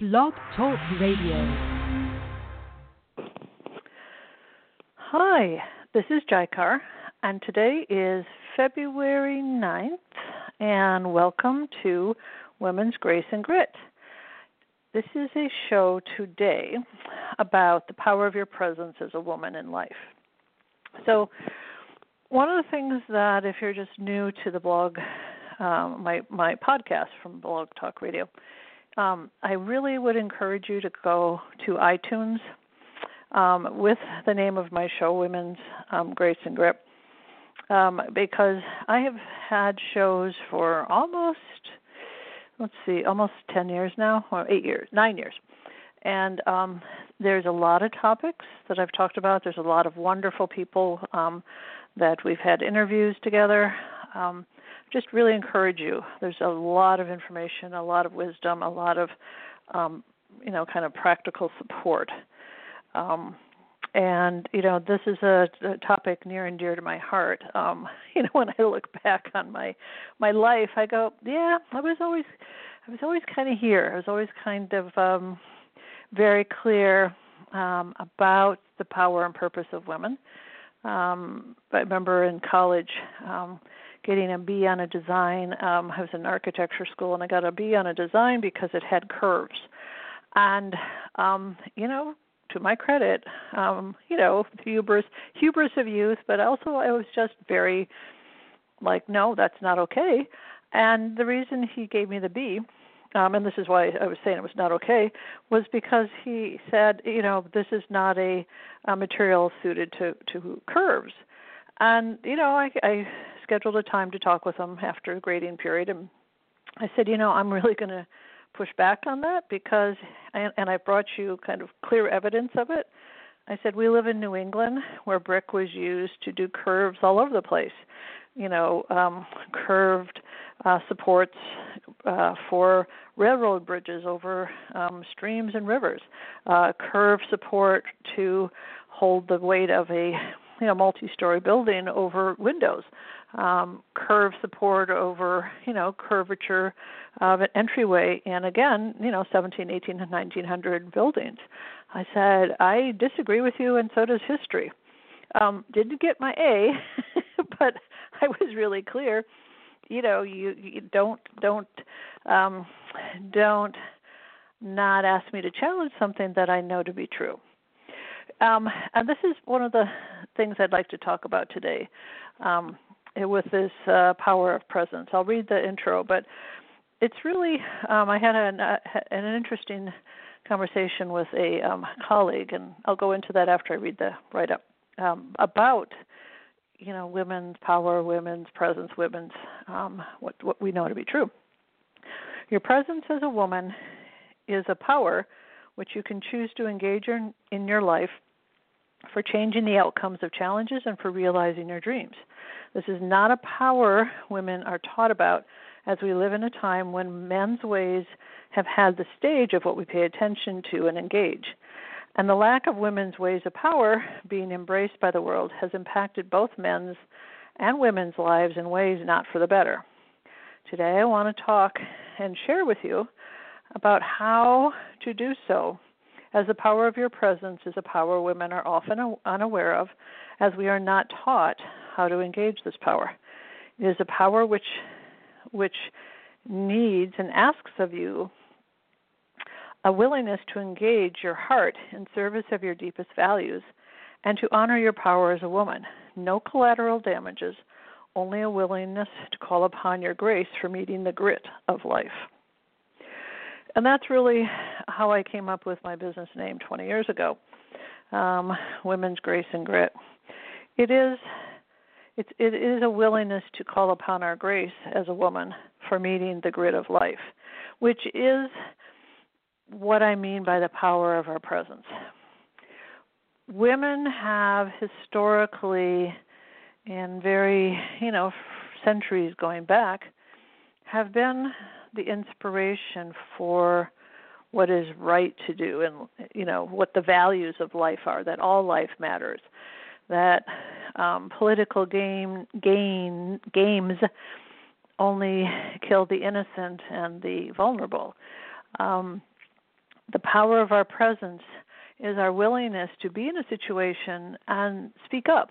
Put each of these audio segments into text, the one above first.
Blog Talk Radio. Hi, this is Jaikar, and today is February 9th, and welcome to Women's Grace and Grit. This is a show today about the power of your presence as a woman in life. So, one of the things that, if you're just new to the blog, um, my my podcast from Blog Talk Radio, um, I really would encourage you to go to iTunes um, with the name of my show, Women's um, Grace and Grit, um, because I have had shows for almost, let's see, almost 10 years now, or eight years, nine years. And um, there's a lot of topics that I've talked about. There's a lot of wonderful people um, that we've had interviews together. Um, just really encourage you. There's a lot of information, a lot of wisdom, a lot of um, you know kind of practical support. Um, and you know this is a, a topic near and dear to my heart. Um, you know when I look back on my my life, I go, yeah, I was always I was always kind of here. I was always kind of um, very clear um, about the power and purpose of women. Um, I remember in college. Um, getting a B on a design. Um, I was in architecture school and I got a B on a design because it had curves. And um, you know, to my credit, um, you know, hubris hubris of youth, but also I was just very like, no, that's not okay. And the reason he gave me the B, um, and this is why I was saying it was not okay, was because he said, you know, this is not a, a material suited to to curves. And you know, I, I scheduled a time to talk with them after the grading period, and I said, you know, I'm really going to push back on that because, and, and I brought you kind of clear evidence of it. I said, we live in New England where brick was used to do curves all over the place. You know, um, curved uh, supports uh, for railroad bridges over um, streams and rivers, uh, curved support to hold the weight of a you know multi-story building over windows um, curve support over you know curvature of an entryway and again you know 17 18 and 1900 buildings. I said i disagree with you and so does history. Um, didn't get my a but i was really clear. You know you, you don't don't um, don't not ask me to challenge something that i know to be true. Um, and this is one of the things I'd like to talk about today. Um, with this uh, power of presence. I'll read the intro, but it's really, um, I had an, uh, an interesting conversation with a um, colleague, and I'll go into that after I read the write up, um, about you know women's power, women's presence, women's um, what what we know to be true. Your presence as a woman is a power which you can choose to engage in, in your life for changing the outcomes of challenges and for realizing your dreams. This is not a power women are taught about as we live in a time when men's ways have had the stage of what we pay attention to and engage. And the lack of women's ways of power being embraced by the world has impacted both men's and women's lives in ways not for the better. Today I want to talk and share with you about how to do so, as the power of your presence is a power women are often unaware of, as we are not taught how to engage this power. It is a power which, which needs and asks of you a willingness to engage your heart in service of your deepest values and to honor your power as a woman. No collateral damages, only a willingness to call upon your grace for meeting the grit of life and that's really how I came up with my business name 20 years ago, um, Women's Grace and Grit. It is it's, it is a willingness to call upon our grace as a woman for meeting the grit of life, which is what I mean by the power of our presence. Women have historically, in very, you know, centuries going back, have been the inspiration for what is right to do and you know what the values of life are that all life matters that um, political game gain games only kill the innocent and the vulnerable um, the power of our presence is our willingness to be in a situation and speak up,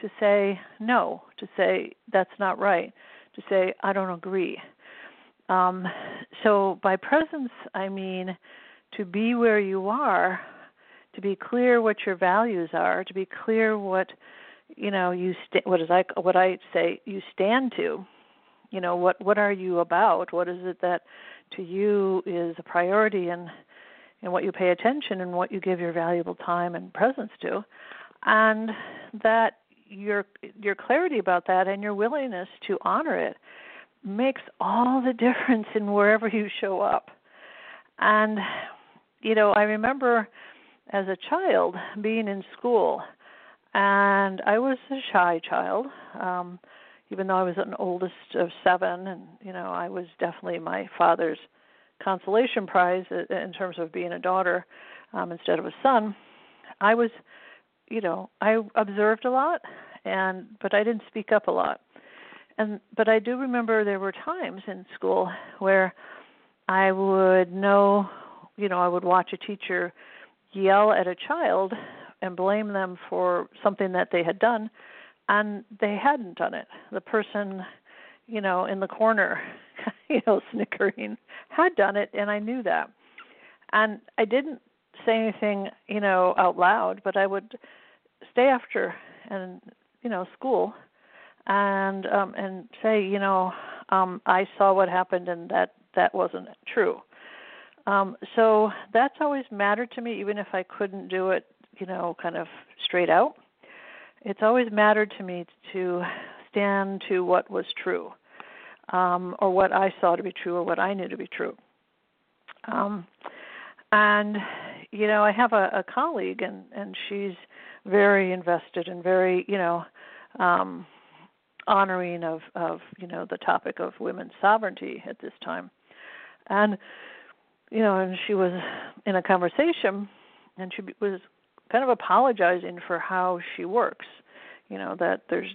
to say no, to say that's not right, to say I don't agree. Um, so by presence, I mean to be where you are, to be clear what your values are, to be clear what you know you st- what is I what I say you stand to. You know what what are you about? What is it that to you is a priority and and what you pay attention and what you give your valuable time and presence to, and that your your clarity about that and your willingness to honor it makes all the difference in wherever you show up. And you know, I remember as a child being in school and I was a shy child. Um even though I was an oldest of seven and you know, I was definitely my father's consolation prize in terms of being a daughter um instead of a son. I was you know, I observed a lot and but I didn't speak up a lot and but I do remember there were times in school where I would know, you know, I would watch a teacher yell at a child and blame them for something that they had done and they hadn't done it. The person, you know, in the corner, you know, snickering had done it and I knew that. And I didn't say anything, you know, out loud, but I would stay after and you know, school and um and say you know um i saw what happened and that that wasn't true um so that's always mattered to me even if i couldn't do it you know kind of straight out. It's always mattered to me to stand to what was true um or what i saw to be true or what i knew to be true. Um and you know i have a, a colleague and and she's very invested and very you know um honoring of of you know the topic of women's sovereignty at this time. And you know and she was in a conversation and she was kind of apologizing for how she works. You know that there's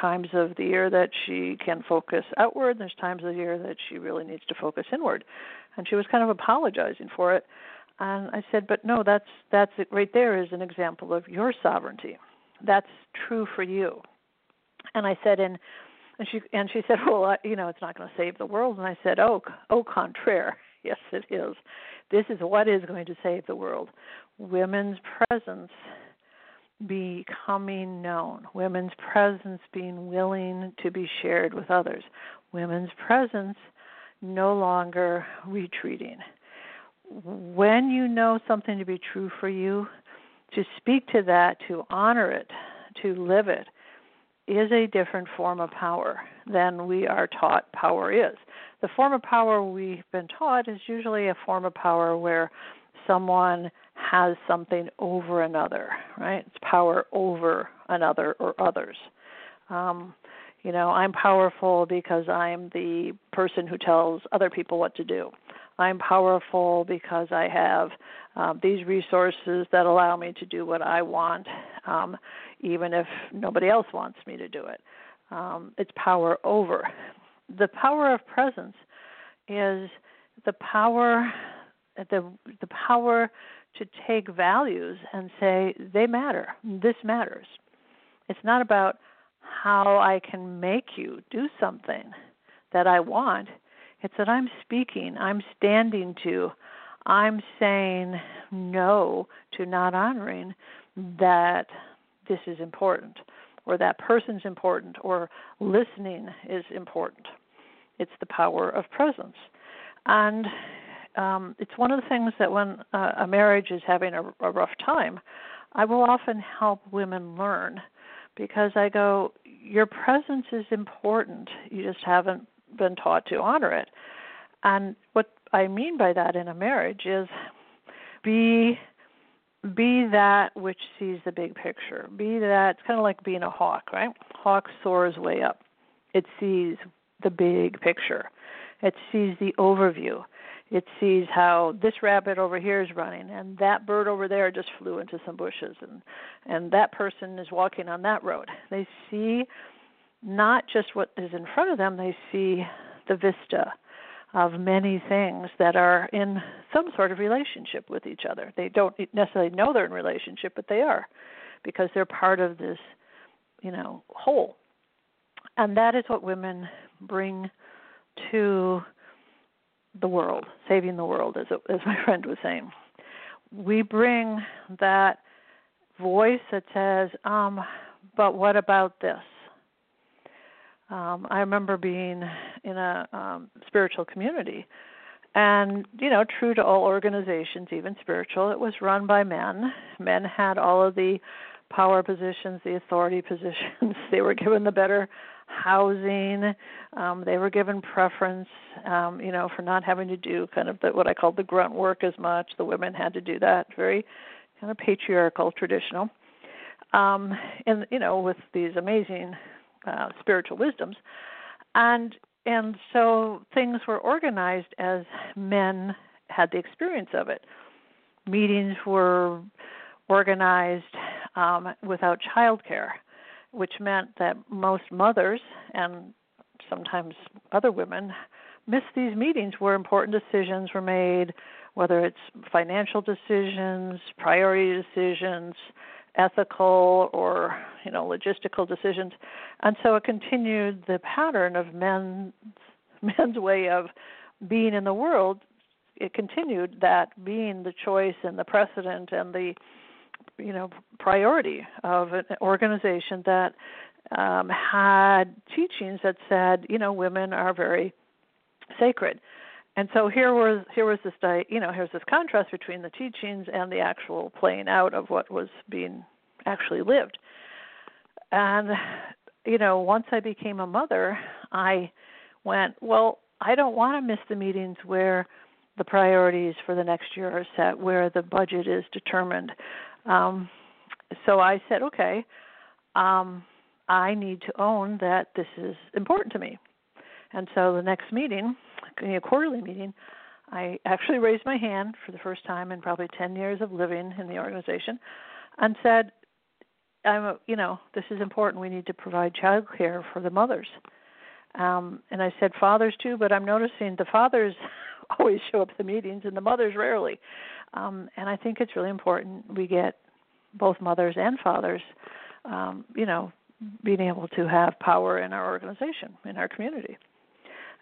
times of the year that she can focus outward and there's times of the year that she really needs to focus inward. And she was kind of apologizing for it. And i said but no that's that's it right there is an example of your sovereignty. That's true for you. And I said, and and she and she said, well, I, you know, it's not going to save the world. And I said, oh, au contraire, yes, it is. This is what is going to save the world: women's presence becoming known, women's presence being willing to be shared with others, women's presence no longer retreating. When you know something to be true for you, to speak to that, to honor it, to live it, is a different form of power than we are taught power is. The form of power we've been taught is usually a form of power where someone has something over another, right? It's power over another or others. Um, you know, I'm powerful because I'm the person who tells other people what to do. I'm powerful because I have um, these resources that allow me to do what I want. Um, even if nobody else wants me to do it. Um, it's power over. The power of presence is the power the the power to take values and say they matter. This matters. It's not about how I can make you do something that I want. It's that I'm speaking, I'm standing to, I'm saying no to not honoring that this is important or that person's important or listening is important. It's the power of presence. And um, it's one of the things that when uh, a marriage is having a, a rough time, I will often help women learn because I go, your presence is important. You just haven't been taught to honor it. And what I mean by that in a marriage is be be that which sees the big picture. Be that it's kind of like being a hawk, right? Hawk soars way up. It sees the big picture. It sees the overview. It sees how this rabbit over here is running and that bird over there just flew into some bushes and and that person is walking on that road. They see not just what is in front of them, they see the vista of many things that are in some sort of relationship with each other. They don't necessarily know they're in relationship, but they are because they're part of this, you know, whole. And that is what women bring to the world, saving the world, as as my friend was saying. We bring that voice that says, um, "But what about this?" Um, I remember being in a um, spiritual community, and you know, true to all organizations, even spiritual, it was run by men. Men had all of the power positions, the authority positions. they were given the better housing. Um, they were given preference, um, you know, for not having to do kind of the, what I call the grunt work as much. The women had to do that. Very kind of patriarchal, traditional. Um, and you know, with these amazing uh, spiritual wisdoms, and and so things were organized as men had the experience of it. Meetings were organized um, without childcare, which meant that most mothers and sometimes other women missed these meetings where important decisions were made, whether it's financial decisions, priority decisions, ethical or you know logistical decisions. And so it continued the pattern of men's men's way of being in the world. It continued that being the choice and the precedent and the you know priority of an organization that um, had teachings that said you know women are very sacred and so here was here was this di- you know here's this contrast between the teachings and the actual playing out of what was being actually lived and you know once i became a mother i went well i don't want to miss the meetings where the priorities for the next year are set where the budget is determined um, so I said, okay, um, I need to own that this is important to me. And so the next meeting, quarterly meeting, I actually raised my hand for the first time in probably 10 years of living in the organization and said, I'm a, you know, this is important. We need to provide child care for the mothers. Um, and I said fathers too, but I'm noticing the fathers always show up the meetings and the mothers rarely. Um, and I think it's really important we get both mothers and fathers, um, you know, being able to have power in our organization, in our community.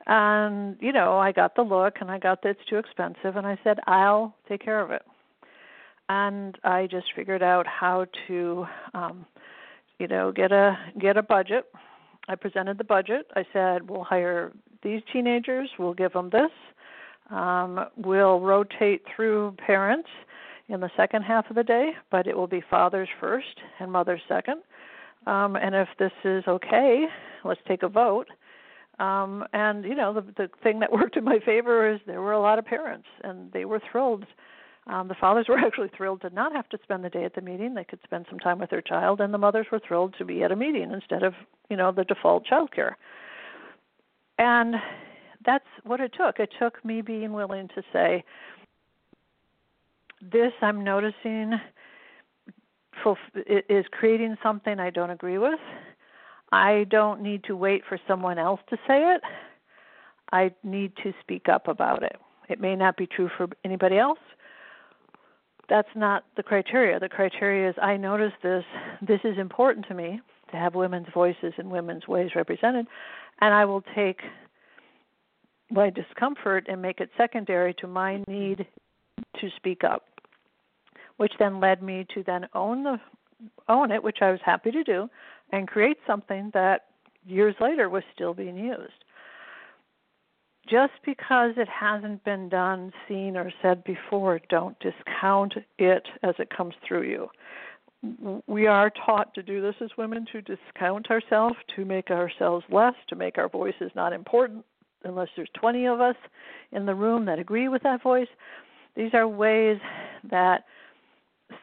And, you know, I got the look and I got that it's too expensive and I said, I'll take care of it. And I just figured out how to um, you know, get a get a budget. I presented the budget. I said, We'll hire these teenagers, we'll give them this. Um, we'll rotate through parents in the second half of the day, but it will be fathers first and mothers second. Um, and if this is okay, let's take a vote. Um, and you know, the the thing that worked in my favor is there were a lot of parents, and they were thrilled. Um, the fathers were actually thrilled to not have to spend the day at the meeting; they could spend some time with their child, and the mothers were thrilled to be at a meeting instead of you know the default child care. And that's what it took. It took me being willing to say, this I'm noticing is creating something I don't agree with. I don't need to wait for someone else to say it. I need to speak up about it. It may not be true for anybody else. That's not the criteria. The criteria is I notice this. This is important to me to have women's voices and women's ways represented, and I will take my discomfort and make it secondary to my need to speak up which then led me to then own the own it which i was happy to do and create something that years later was still being used just because it hasn't been done seen or said before don't discount it as it comes through you we are taught to do this as women to discount ourselves to make ourselves less to make our voices not important unless there's 20 of us in the room that agree with that voice. These are ways that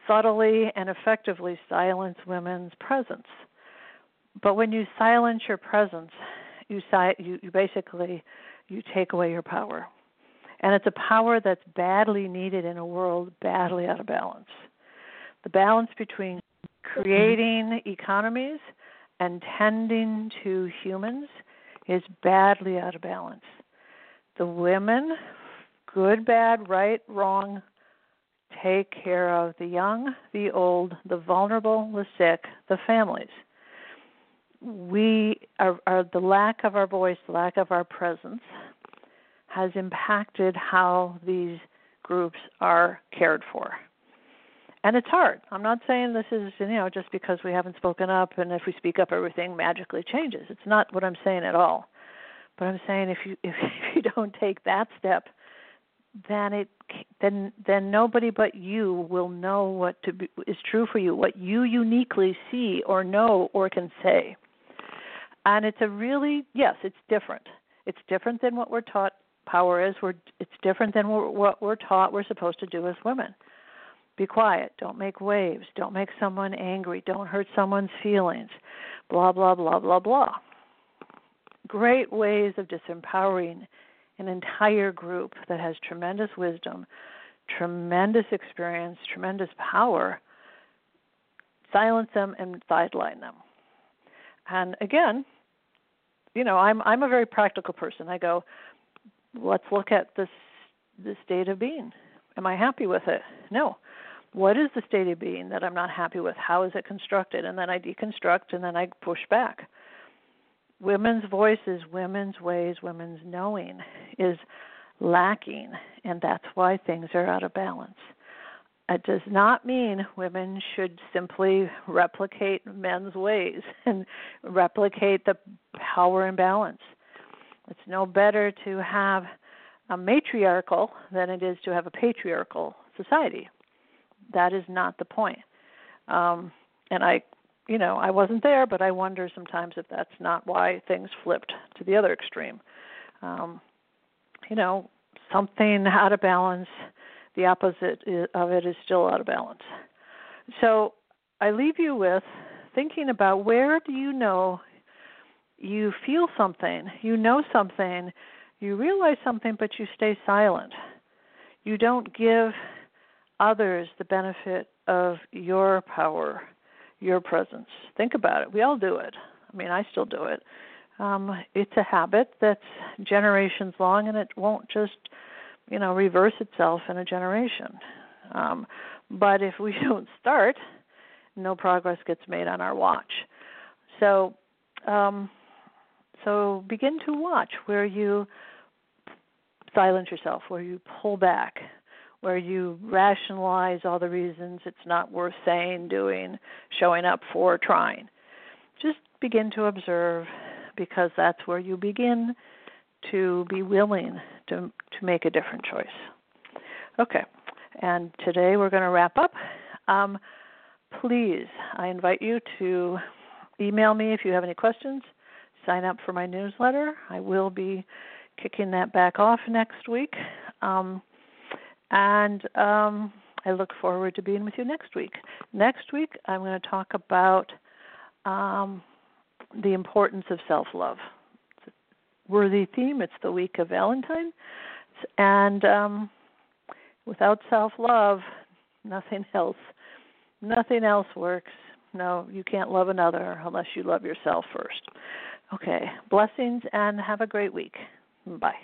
subtly and effectively silence women's presence. But when you silence your presence, you, si- you, you basically you take away your power. And it's a power that's badly needed in a world badly out of balance. The balance between creating economies and tending to humans is badly out of balance. the women, good, bad, right, wrong, take care of the young, the old, the vulnerable, the sick, the families. We are, are the lack of our voice, the lack of our presence has impacted how these groups are cared for. And it's hard. I'm not saying this is, you know, just because we haven't spoken up and if we speak up everything magically changes. It's not what I'm saying at all. But I'm saying if you if you don't take that step, then it then then nobody but you will know what to be, is true for you, what you uniquely see or know or can say. And it's a really yes, it's different. It's different than what we're taught power is. We're it's different than what we're taught we're supposed to do as women. Be quiet. Don't make waves. Don't make someone angry. Don't hurt someone's feelings. Blah blah blah blah blah. Great ways of disempowering an entire group that has tremendous wisdom, tremendous experience, tremendous power, silence them and sideline them. And again, you know, I'm I'm a very practical person. I go, let's look at this this state of being. Am I happy with it? No. What is the state of being that I'm not happy with? How is it constructed? And then I deconstruct and then I push back women's voices, women's ways, women's knowing is lacking, and that's why things are out of balance. It does not mean women should simply replicate men's ways and replicate the power imbalance. It's no better to have a matriarchal than it is to have a patriarchal society. That is not the point. Um, and I you know, I wasn't there, but I wonder sometimes if that's not why things flipped to the other extreme. Um, you know, something out of balance, the opposite of it is still out of balance. So I leave you with thinking about where do you know you feel something, you know something, you realize something, but you stay silent. You don't give others the benefit of your power your presence. Think about it. We all do it. I mean, I still do it. Um, it's a habit that's generations long, and it won't just, you know, reverse itself in a generation. Um, but if we don't start, no progress gets made on our watch. So, um, so begin to watch where you silence yourself, where you pull back, where you rationalize all the reasons it's not worth saying, doing, showing up for, trying. Just begin to observe because that's where you begin to be willing to to make a different choice. Okay, and today we're going to wrap up. Um, please, I invite you to email me if you have any questions. Sign up for my newsletter. I will be kicking that back off next week. Um, and um, I look forward to being with you next week. Next week, I'm going to talk about um, the importance of self love. It's a worthy theme. It's the week of Valentine. And um, without self love, nothing else. Nothing else works. No, you can't love another unless you love yourself first. Okay, blessings and have a great week. Bye.